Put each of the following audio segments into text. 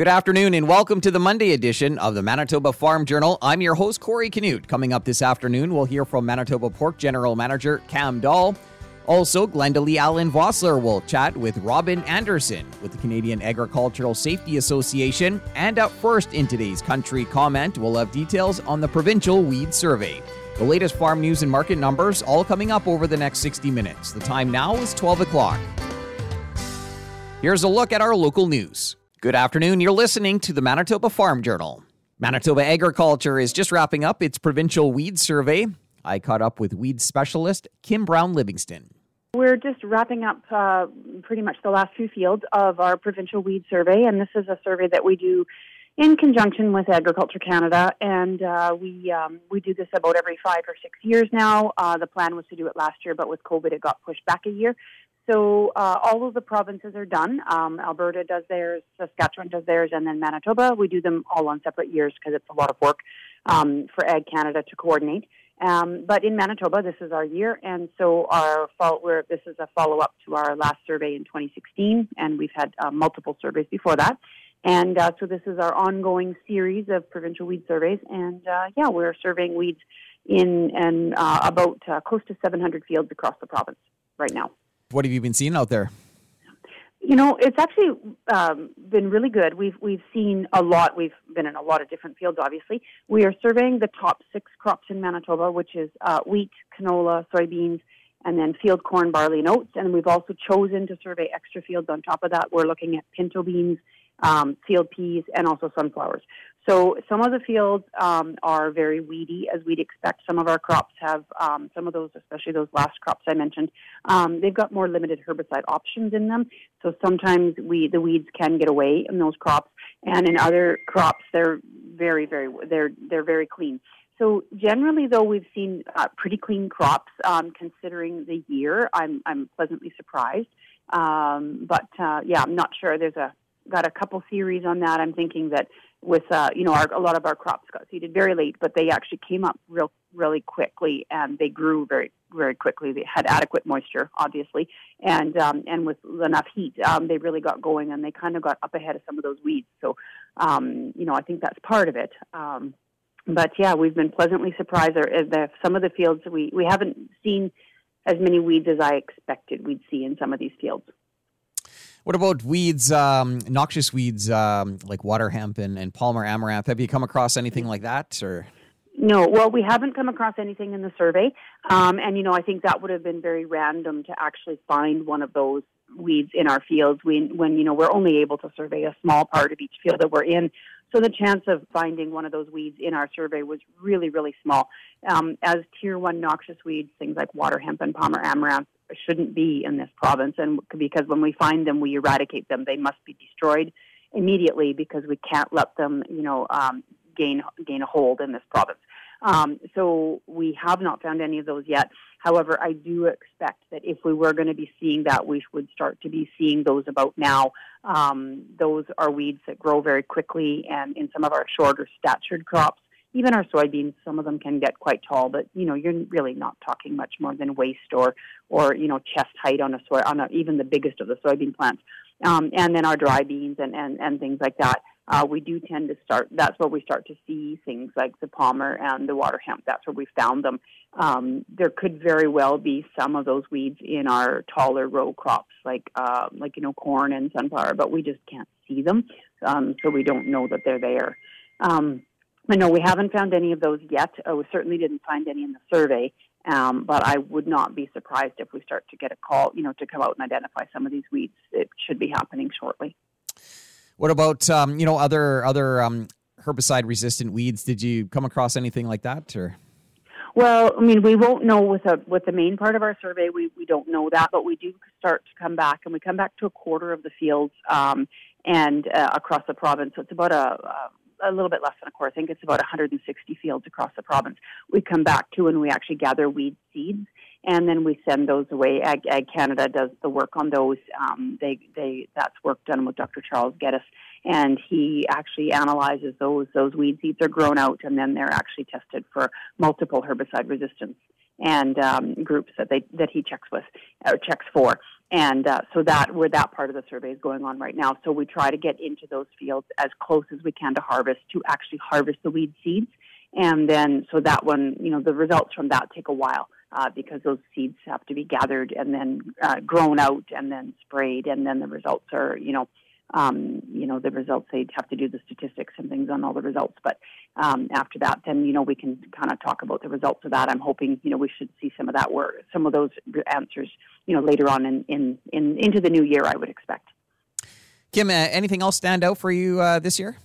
Good afternoon and welcome to the Monday edition of the Manitoba Farm Journal. I'm your host, Corey Canute. Coming up this afternoon, we'll hear from Manitoba Pork General Manager Cam Dahl. Also, Glendalee Allen Vossler will chat with Robin Anderson with the Canadian Agricultural Safety Association. And up first in today's country comment, we'll have details on the provincial weed survey. The latest farm news and market numbers all coming up over the next 60 minutes. The time now is 12 o'clock. Here's a look at our local news. Good afternoon. You're listening to the Manitoba Farm Journal. Manitoba Agriculture is just wrapping up its provincial weed survey. I caught up with weed specialist Kim Brown Livingston. We're just wrapping up uh, pretty much the last few fields of our provincial weed survey, and this is a survey that we do in conjunction with Agriculture Canada, and uh, we um, we do this about every five or six years now. Uh, the plan was to do it last year, but with COVID, it got pushed back a year. So uh, all of the provinces are done. Um, Alberta does theirs, Saskatchewan does theirs, and then Manitoba. We do them all on separate years because it's a lot of work um, for Ag Canada to coordinate. Um, but in Manitoba, this is our year, and so our this is a follow up to our last survey in 2016, and we've had uh, multiple surveys before that. And uh, so this is our ongoing series of provincial weed surveys, and uh, yeah, we're surveying weeds in and uh, about uh, close to 700 fields across the province right now. What have you been seeing out there? You know, it's actually um, been really good. We've we've seen a lot. We've been in a lot of different fields. Obviously, we are surveying the top six crops in Manitoba, which is uh, wheat, canola, soybeans, and then field corn, barley, and oats. And we've also chosen to survey extra fields on top of that. We're looking at pinto beans, um, field peas, and also sunflowers. So some of the fields um, are very weedy, as we'd expect. Some of our crops have um, some of those, especially those last crops I mentioned. Um, they've got more limited herbicide options in them, so sometimes we the weeds can get away in those crops. And in other crops, they're very, very they're they're very clean. So generally, though, we've seen uh, pretty clean crops um, considering the year. I'm I'm pleasantly surprised. Um, but uh, yeah, I'm not sure. There's a got a couple theories on that. I'm thinking that with uh, you know our, a lot of our crops got seeded very late, but they actually came up real really quickly and they grew very very quickly. They had adequate moisture, obviously, and um, and with enough heat, um, they really got going and they kind of got up ahead of some of those weeds. So um, you know I think that's part of it. Um, but yeah, we've been pleasantly surprised. There, the, some of the fields we we haven't seen as many weeds as I expected we'd see in some of these fields. What about weeds, um, noxious weeds um, like water hemp and, and Palmer amaranth? Have you come across anything like that, or? No, well, we haven't come across anything in the survey, um, and you know, I think that would have been very random to actually find one of those weeds in our fields. We, when you know, we're only able to survey a small part of each field that we're in, so the chance of finding one of those weeds in our survey was really, really small. Um, as tier one noxious weeds, things like water hemp and Palmer amaranth shouldn't be in this province, and because when we find them, we eradicate them. They must be destroyed immediately because we can't let them, you know, um, gain gain a hold in this province. Um, so we have not found any of those yet. However, I do expect that if we were going to be seeing that, we would start to be seeing those about now. Um, those are weeds that grow very quickly, and in some of our shorter statured crops, even our soybeans, some of them can get quite tall, but you know you're really not talking much more than waist or or you know chest height on a soy on a, even the biggest of the soybean plants. Um, and then our dry beans and, and, and things like that. Uh, we do tend to start. That's where we start to see things like the palmer and the water hemp. That's where we found them. Um, there could very well be some of those weeds in our taller row crops, like uh, like you know corn and sunflower, but we just can't see them, um, so we don't know that they're there. Um, I know we haven't found any of those yet. Uh, we certainly didn't find any in the survey, um, but I would not be surprised if we start to get a call, you know, to come out and identify some of these weeds. It should be happening shortly. What about um, you know other other um, herbicide resistant weeds? Did you come across anything like that, or? Well, I mean, we won't know with a with the main part of our survey. We we don't know that, but we do start to come back, and we come back to a quarter of the fields um, and uh, across the province. So it's about a, a a little bit less than a quarter. I think it's about 160 fields across the province. We come back to and we actually gather weed seeds and then we send those away. Ag, Ag Canada does the work on those. Um, they, they, that's work done with Dr. Charles Geddes, and he actually analyzes those. Those weed seeds are grown out, and then they're actually tested for multiple herbicide resistance. And um, groups that they that he checks with or checks for. And uh, so that where that part of the survey is going on right now. So we try to get into those fields as close as we can to harvest to actually harvest the weed seeds. And then so that one, you know, the results from that take a while uh, because those seeds have to be gathered and then uh, grown out and then sprayed, and then the results are, you know, um, you know, the results, they'd have to do the statistics and things on all the results. But um, after that, then, you know, we can kind of talk about the results of that. I'm hoping, you know, we should see some of that work, some of those answers, you know, later on in, in, in into the new year, I would expect. Kim, uh, anything else stand out for you uh, this year?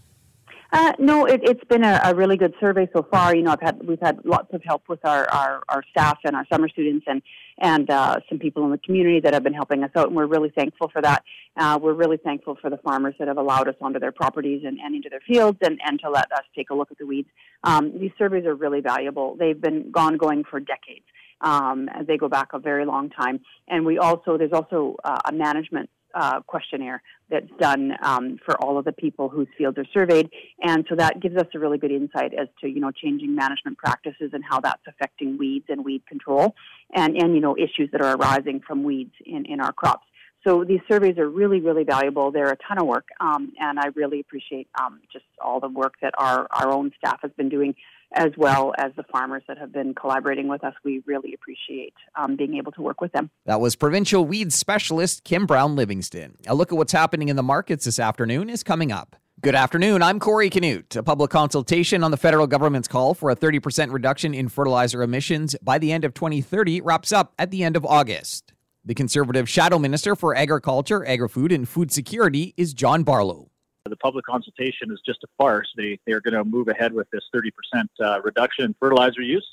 Uh, no, it, has been a, a, really good survey so far. You know, I've had we've had lots of help with our, our, our staff and our summer students, and and uh, some people in the community that have been helping us out, and we're really thankful for that. Uh, we're really thankful for the farmers that have allowed us onto their properties and, and into their fields, and, and to let us take a look at the weeds. Um, these surveys are really valuable. They've been gone going for decades. Um, they go back a very long time, and we also there's also uh, a management uh, questionnaire that's done um, for all of the people whose fields are surveyed, and so that gives us a really good insight as to you know changing management practices and how that's affecting weeds and weed control, and and you know issues that are arising from weeds in in our crops. So these surveys are really, really valuable. They're a ton of work, um, and I really appreciate um, just all the work that our, our own staff has been doing, as well as the farmers that have been collaborating with us. We really appreciate um, being able to work with them. That was provincial weed specialist Kim Brown Livingston. A look at what's happening in the markets this afternoon is coming up. Good afternoon. I'm Corey Canute. A public consultation on the federal government's call for a 30% reduction in fertilizer emissions by the end of 2030 wraps up at the end of August. The Conservative Shadow Minister for Agriculture, Agri-Food, and Food Security is John Barlow. The public consultation is just a farce. They, they are going to move ahead with this 30% uh, reduction in fertilizer use.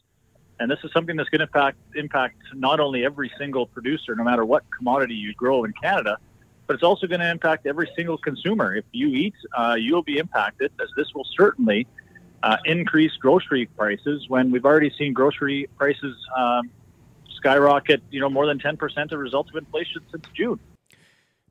And this is something that's going to impact, impact not only every single producer, no matter what commodity you grow in Canada, but it's also going to impact every single consumer. If you eat, uh, you'll be impacted, as this will certainly uh, increase grocery prices when we've already seen grocery prices um, skyrocket, you know, more than 10% of results of inflation since June.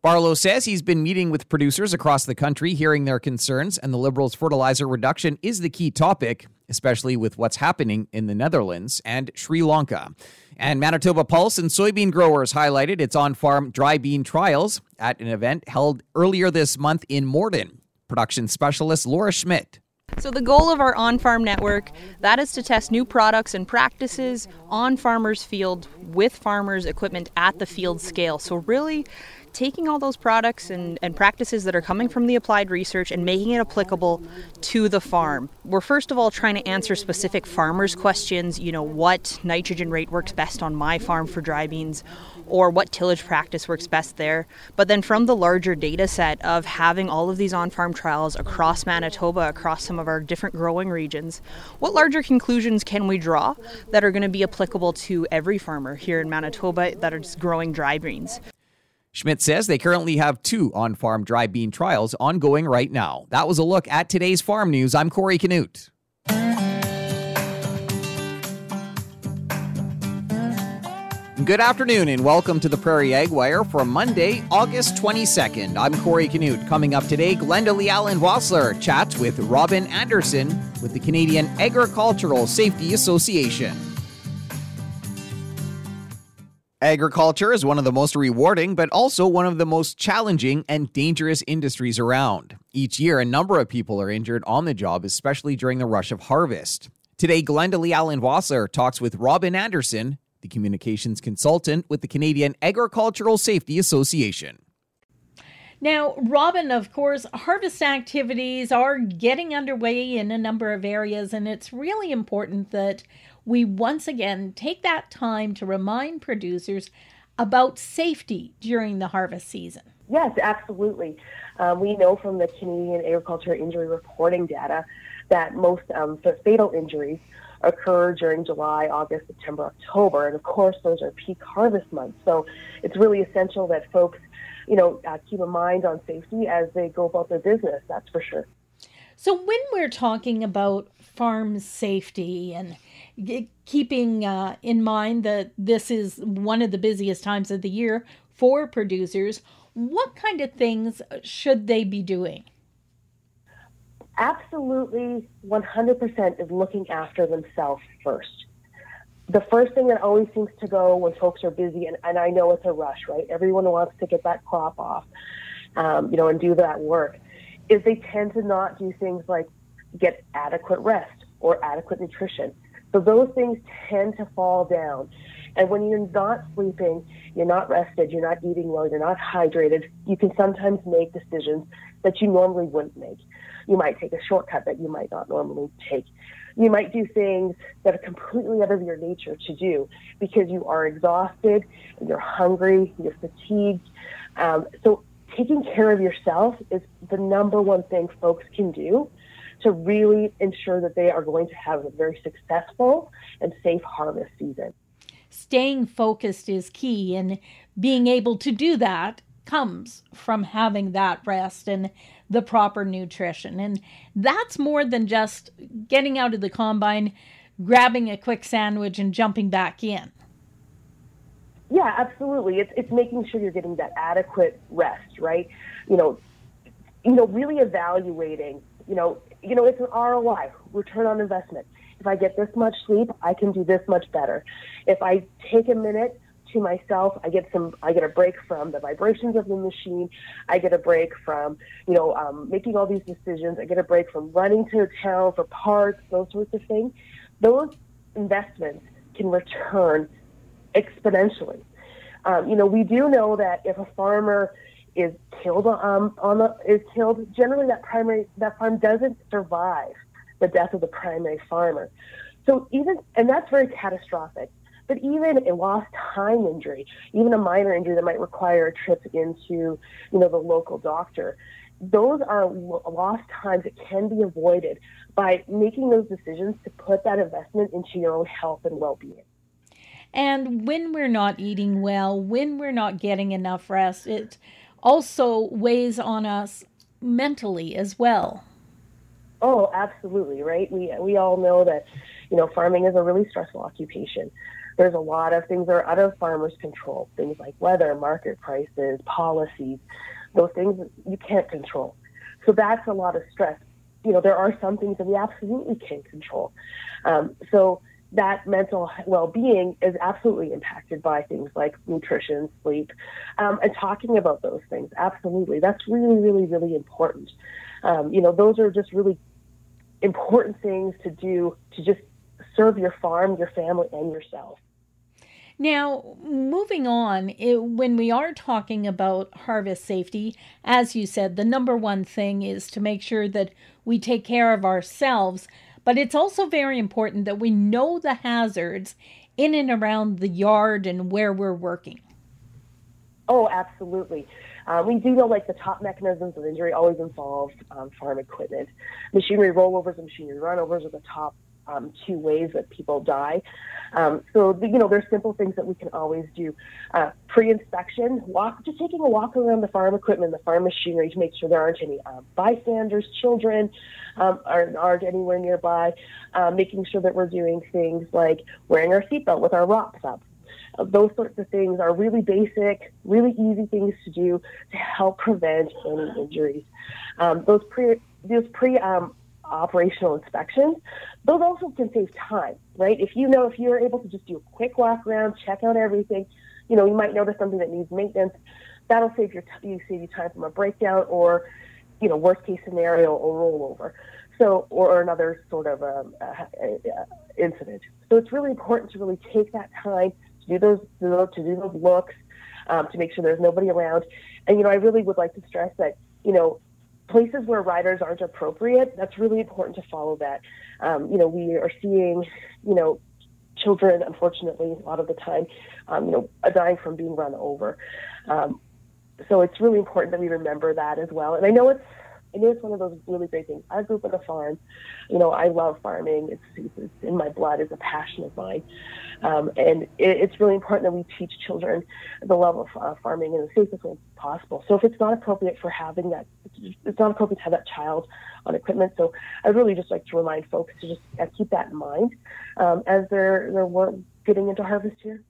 Barlow says he's been meeting with producers across the country, hearing their concerns, and the Liberals' fertilizer reduction is the key topic, especially with what's happening in the Netherlands and Sri Lanka. And Manitoba Pulse and soybean growers highlighted its on farm dry bean trials at an event held earlier this month in Morden. Production specialist Laura Schmidt so the goal of our on-farm network, that is to test new products and practices on farmers' field with farmers' equipment at the field scale. So really taking all those products and, and practices that are coming from the applied research and making it applicable to the farm. We're first of all trying to answer specific farmers' questions, you know, what nitrogen rate works best on my farm for dry beans or what tillage practice works best there. But then from the larger data set of having all of these on farm trials across Manitoba, across some of our different growing regions, what larger conclusions can we draw that are going to be applicable to every farmer here in Manitoba that is growing dry beans? Schmidt says they currently have two on farm dry bean trials ongoing right now. That was a look at today's farm news. I'm Corey Canute. Good afternoon and welcome to the Prairie Ag Wire for Monday, August 22nd. I'm Corey Canute. Coming up today, Glenda Lee Allen Vossler chats with Robin Anderson with the Canadian Agricultural Safety Association. Agriculture is one of the most rewarding, but also one of the most challenging and dangerous industries around. Each year, a number of people are injured on the job, especially during the rush of harvest. Today, Glenda Lee Allen Vossler talks with Robin Anderson, the communications consultant with the Canadian Agricultural Safety Association. Now, Robin, of course, harvest activities are getting underway in a number of areas, and it's really important that we once again take that time to remind producers about safety during the harvest season. Yes, absolutely. Um, we know from the Canadian Agriculture Injury Reporting data that most um, fatal injuries occur during July, August, September, October, and of course those are peak harvest months. So it's really essential that folks, you know, uh, keep a mind on safety as they go about their business. That's for sure. So when we're talking about farm safety and keeping uh, in mind that this is one of the busiest times of the year for producers, what kind of things should they be doing? Absolutely, 100% is looking after themselves first. the first thing that always seems to go when folks are busy, and, and I know it's a rush, right? Everyone wants to get that crop off, um, you know, and do that work, is they tend to not do things like get adequate rest or adequate nutrition. So those things tend to fall down. And when you're not sleeping, you're not rested, you're not eating well, you're not hydrated, you can sometimes make decisions that you normally wouldn't make. You might take a shortcut that you might not normally take. You might do things that are completely out of your nature to do because you are exhausted, you're hungry, you're fatigued. Um, so taking care of yourself is the number one thing folks can do to really ensure that they are going to have a very successful and safe harvest season. Staying focused is key, and being able to do that comes from having that rest and the proper nutrition. And that's more than just getting out of the combine, grabbing a quick sandwich, and jumping back in. Yeah, absolutely. It's it's making sure you're getting that adequate rest, right? You know, you know, really evaluating. You know, you know, it's an ROI, return on investment. If I get this much sleep, I can do this much better. If I take a minute to myself. I get some, I get a break from the vibrations of the machine. I get a break from, you know, um, making all these decisions. I get a break from running to town for parts, those sorts of things. Those investments can return exponentially. Um, you know, we do know that if a farmer is killed um, on the is killed, generally that primary that farm doesn't survive the death of the primary farmer. So even and that's very catastrophic. But even a lost time injury, even a minor injury that might require a trip into, you know, the local doctor, those are lost times that can be avoided by making those decisions to put that investment into your own health and well-being. And when we're not eating well, when we're not getting enough rest, it also weighs on us mentally as well. Oh, absolutely, right? We we all know that, you know, farming is a really stressful occupation. There's a lot of things that are out of farmers' control, things like weather, market prices, policies, those things you can't control. So that's a lot of stress. You know, there are some things that we absolutely can't control. Um, so that mental well-being is absolutely impacted by things like nutrition, sleep, um, and talking about those things. Absolutely, that's really, really, really important. Um, you know, those are just really important things to do to just serve your farm, your family, and yourself. Now, moving on, it, when we are talking about harvest safety, as you said, the number one thing is to make sure that we take care of ourselves, but it's also very important that we know the hazards in and around the yard and where we're working. Oh, absolutely. Uh, we do know like the top mechanisms of injury always involve um, farm equipment. Machinery rollovers and machinery runovers are the top um, two ways that people die. Um, so, you know, there's simple things that we can always do. Uh, pre-inspection, walk, just taking a walk around the farm equipment, the farm machinery to make sure there aren't any uh, bystanders, children um, aren't, aren't anywhere nearby. Uh, making sure that we're doing things like wearing our seatbelt with our ROPS up. Uh, those sorts of things are really basic, really easy things to do to help prevent any injuries. Um, those pre those pre um, operational inspections, those also can save time, right? If you know, if you're able to just do a quick walk around, check out everything, you know, you might notice something that needs maintenance. That'll save your you save you time from a breakdown or, you know, worst case scenario or rollover. So, or, another sort of um, incident. So it's really important to really take that time to do those to do those looks, um, to make sure there's nobody around. And you know, I really would like to stress that you know places where riders aren't appropriate, that's really important to follow that. Um, you know, we are seeing, you know, children, unfortunately, a lot of the time, um, you know, dying from being run over. Um, so it's really important that we remember that as well. And I know it's it is one of those really great things. I grew up on a farm. You know, I love farming. It's, it's in my blood. It's a passion of mine. Um, and it, it's really important that we teach children the love of uh, farming in the safest way possible. So if it's not appropriate for having that, it's not appropriate to have that child on equipment. So I really just like to remind folks to just uh, keep that in mind um, as they're, they're getting into harvest here.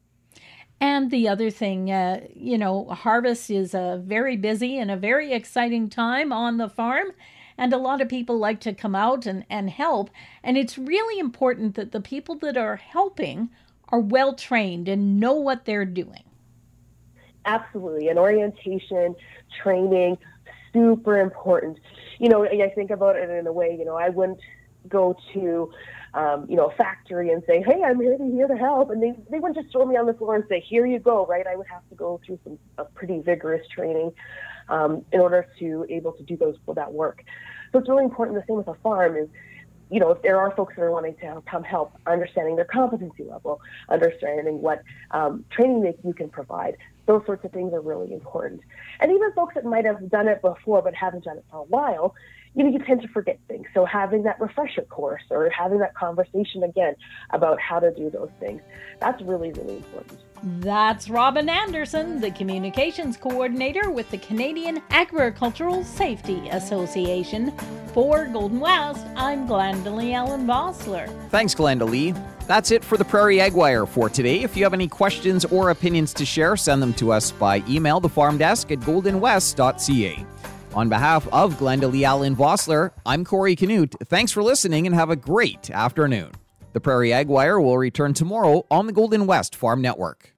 And the other thing, uh, you know, harvest is a very busy and a very exciting time on the farm. And a lot of people like to come out and, and help. And it's really important that the people that are helping are well trained and know what they're doing. Absolutely. And orientation, training, super important. You know, I think about it in a way, you know, I wouldn't go to, um, you know, a factory and say, hey, I'm to, here to help. And they, they wouldn't just throw me on the floor and say, here you go, right? I would have to go through some a pretty vigorous training um, in order to able to do those that work. So it's really important. The same with a farm is, you know, if there are folks that are wanting to come help, understanding their competency level, understanding what um, training that you can provide, those sorts of things are really important. And even folks that might have done it before but haven't done it for a while, you know, you tend to forget things. So having that refresher course or having that conversation again about how to do those things, that's really, really important. That's Robin Anderson, the Communications Coordinator with the Canadian Agricultural Safety Association. For Golden West, I'm Glendalee Allen Vossler. Thanks, Glendalee. That's it for the Prairie Ag Wire for today. If you have any questions or opinions to share, send them to us by email, the farm desk at goldenwest.ca. On behalf of Glenda Lee Allen Vossler, I'm Corey Canute. Thanks for listening and have a great afternoon. The Prairie Ag Wire will return tomorrow on the Golden West Farm Network.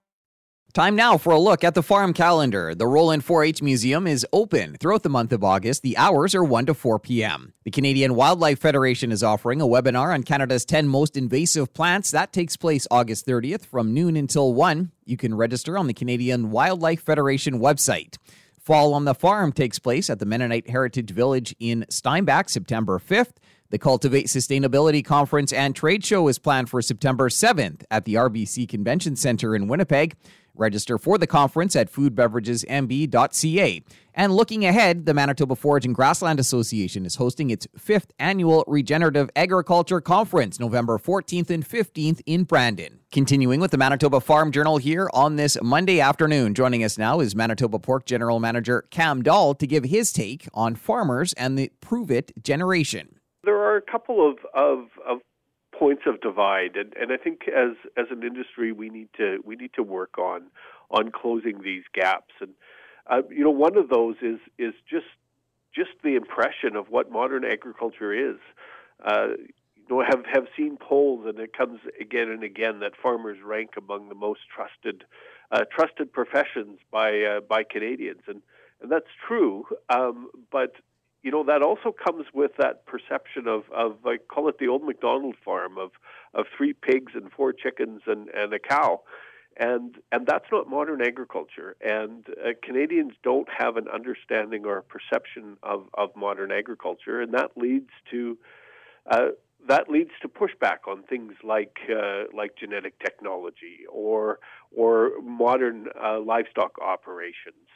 Time now for a look at the farm calendar. The Roland 4 H Museum is open throughout the month of August. The hours are 1 to 4 p.m. The Canadian Wildlife Federation is offering a webinar on Canada's 10 most invasive plants. That takes place August 30th from noon until 1. You can register on the Canadian Wildlife Federation website. Fall on the Farm takes place at the Mennonite Heritage Village in Steinbach September 5th. The Cultivate Sustainability Conference and Trade Show is planned for September 7th at the RBC Convention Center in Winnipeg. Register for the conference at foodbeveragesmb.ca. And looking ahead, the Manitoba Forage and Grassland Association is hosting its fifth annual Regenerative Agriculture Conference, November 14th and 15th in Brandon. Continuing with the Manitoba Farm Journal here on this Monday afternoon. Joining us now is Manitoba Pork General Manager Cam Dahl to give his take on farmers and the Prove It generation. There are a couple of, of, of points of divide, and, and I think as as an industry we need to we need to work on on closing these gaps. And uh, you know, one of those is is just just the impression of what modern agriculture is. Uh, you know, have have seen polls, and it comes again and again that farmers rank among the most trusted uh, trusted professions by uh, by Canadians, and and that's true. Um, but you know that also comes with that perception of of I call it the old McDonald farm of of three pigs and four chickens and and a cow, and and that's not modern agriculture. And uh, Canadians don't have an understanding or a perception of of modern agriculture, and that leads to. Uh, that leads to pushback on things like uh, like genetic technology or or modern uh, livestock operations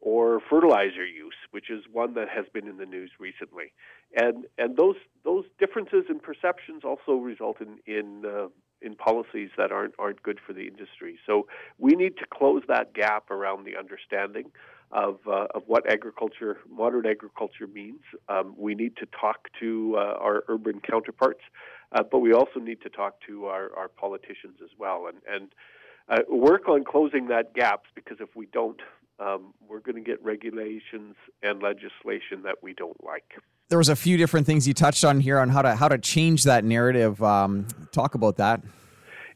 or fertilizer use, which is one that has been in the news recently. And and those those differences in perceptions also result in in uh, in policies that aren't aren't good for the industry. So we need to close that gap around the understanding of uh, of what agriculture, modern agriculture means. Um, we need to talk to uh, our urban counterparts, uh, but we also need to talk to our, our politicians as well, and and uh, work on closing that gap. Because if we don't, um, we're going to get regulations and legislation that we don't like. There was a few different things you touched on here on how to how to change that narrative. Um, talk about that.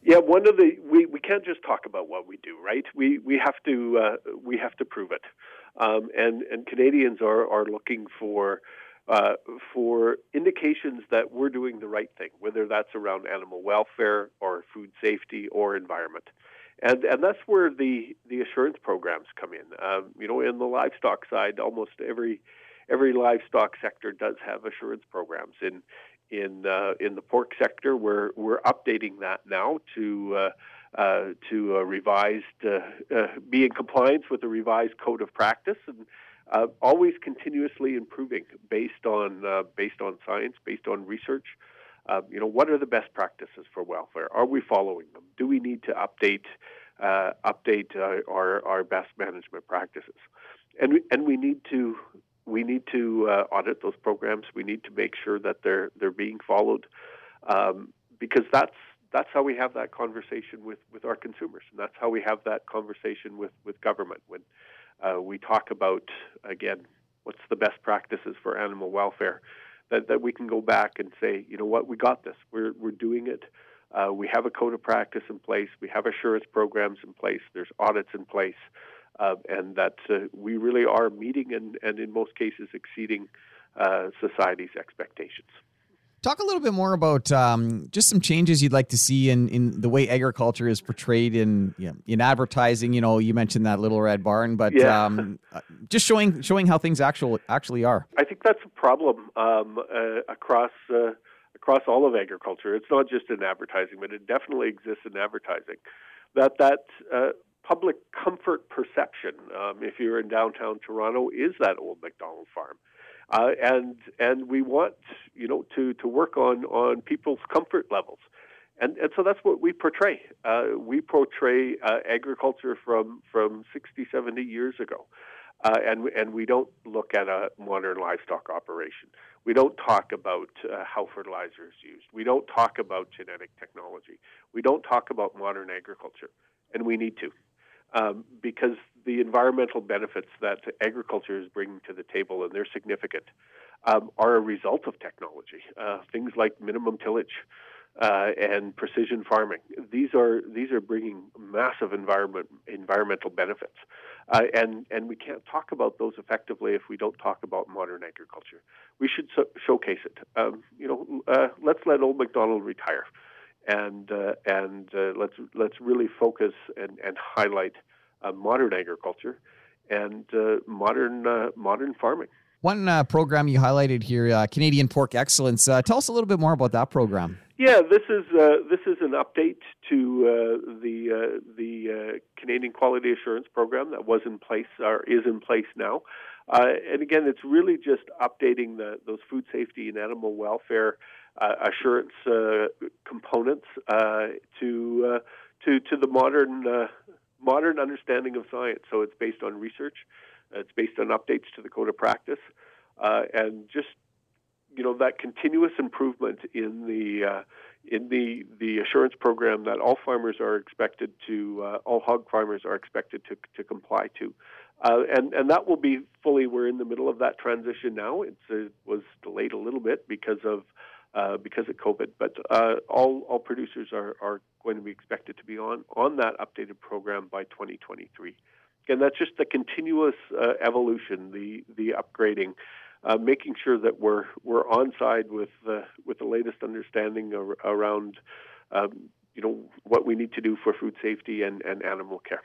Yeah, one of the we, we can't just talk about what we do, right? We we have to uh, we have to prove it, um, and and Canadians are are looking for. Uh, for indications that we're doing the right thing, whether that's around animal welfare or food safety or environment and and that's where the the assurance programs come in. Um, you know, in the livestock side, almost every every livestock sector does have assurance programs. In in uh, in the pork sector, we're we're updating that now to. Uh, uh, to a revised, uh, uh, be in compliance with the revised code of practice, and uh, always continuously improving based on based on science, based on research. Uh, you know, what are the best practices for welfare? Are we following them? Do we need to update uh, update uh, our our best management practices? And we, and we need to we need to uh, audit those programs. We need to make sure that they're they're being followed, um, because that's that's how we have that conversation with, with our consumers, and that's how we have that conversation with, with government when uh, we talk about again what's the best practices for animal welfare that, that we can go back and say, you know what, we got this. We're, we're doing it. Uh, we have a code of practice in place. We have assurance programs in place. There's audits in place. Uh, and that uh, we really are meeting and, and in most cases exceeding uh, society's expectations. Talk a little bit more about um, just some changes you'd like to see in, in the way agriculture is portrayed in you know, in advertising. You know, you mentioned that little red barn, but yeah. um, uh, just showing showing how things actual actually are. I think that's a problem um, uh, across uh, across all of agriculture. It's not just in advertising, but it definitely exists in advertising. That that uh, public comfort perception, um, if you're in downtown Toronto, is that old McDonald farm. Uh, and and we want you know to to work on on people's comfort levels, and and so that's what we portray. Uh, we portray uh, agriculture from from 60, 70 years ago, uh, and and we don't look at a modern livestock operation. We don't talk about uh, how fertilizer is used. We don't talk about genetic technology. We don't talk about modern agriculture, and we need to um, because the environmental benefits that agriculture is bringing to the table, and they're significant, um, are a result of technology. Uh, things like minimum tillage uh, and precision farming. These are these are bringing massive environment environmental benefits, uh, and and we can't talk about those effectively if we don't talk about modern agriculture. We should so- showcase it. Um, you know, uh, let's let old McDonald retire and uh, and uh, let's let's really focus and, and highlight uh, modern agriculture and uh, modern modern farming. One program you highlighted here, Canadian Pork Excellence. tell us a little bit more about that program. Yeah, this is uh, this is an update to uh, the uh, the Canadian Quality Assurance Program that was in place or is in place now. and again, it's really just updating the, those food safety and animal welfare uh, assurance uh, components uh, to to to the modern modern understanding of science. So it's based on research, it's based on updates to the code of practice, and just you know that continuous improvement in the uh, in the the assurance program that all farmers are expected to uh, all hog farmers are expected to to comply to, uh, and and that will be fully. We're in the middle of that transition now. It's, it was delayed a little bit because of uh, because of COVID. But uh, all all producers are, are going to be expected to be on on that updated program by 2023. And that's just the continuous uh, evolution, the the upgrading, uh, making sure that we're we're on side with uh, with the latest understanding ar- around. Um, you know what we need to do for food safety and, and animal care.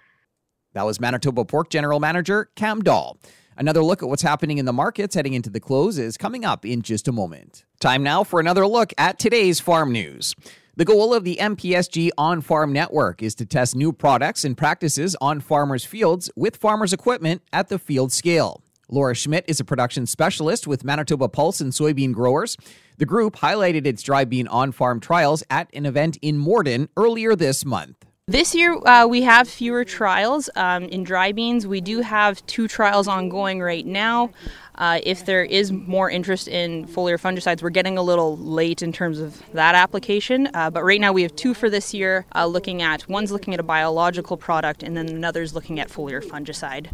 That was Manitoba Pork General Manager Cam Dahl. Another look at what's happening in the markets heading into the close is coming up in just a moment. Time now for another look at today's farm news. The goal of the MPSG On Farm Network is to test new products and practices on farmers' fields with farmers' equipment at the field scale. Laura Schmidt is a production specialist with Manitoba Pulse and Soybean Growers. The group highlighted its dry bean on farm trials at an event in Morden earlier this month. This year, uh, we have fewer trials um, in dry beans. We do have two trials ongoing right now. Uh, if there is more interest in foliar fungicides, we're getting a little late in terms of that application. Uh, but right now, we have two for this year. Uh, looking at one's looking at a biological product, and then another's looking at foliar fungicide.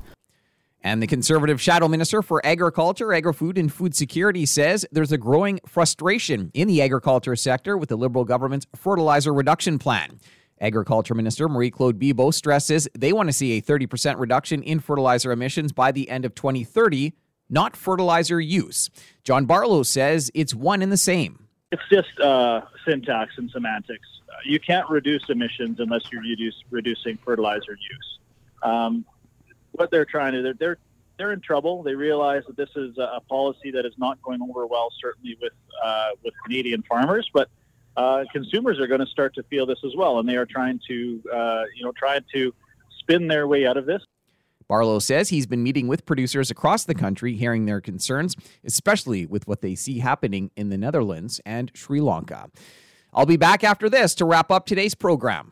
And the Conservative Shadow Minister for Agriculture, Agri-Food and Food Security says there's a growing frustration in the agriculture sector with the Liberal government's fertilizer reduction plan. Agriculture Minister Marie Claude Bibeau stresses they want to see a 30% reduction in fertilizer emissions by the end of 2030, not fertilizer use. John Barlow says it's one and the same. It's just uh, syntax and semantics. You can't reduce emissions unless you're reduce, reducing fertilizer use. Um, what they're trying to they're, they're they're in trouble. They realize that this is a policy that is not going over well, certainly with uh, with Canadian farmers, but uh, consumers are going to start to feel this as well, and they are trying to, uh, you know, trying to spin their way out of this. Barlow says he's been meeting with producers across the country, hearing their concerns, especially with what they see happening in the Netherlands and Sri Lanka. I'll be back after this to wrap up today's program.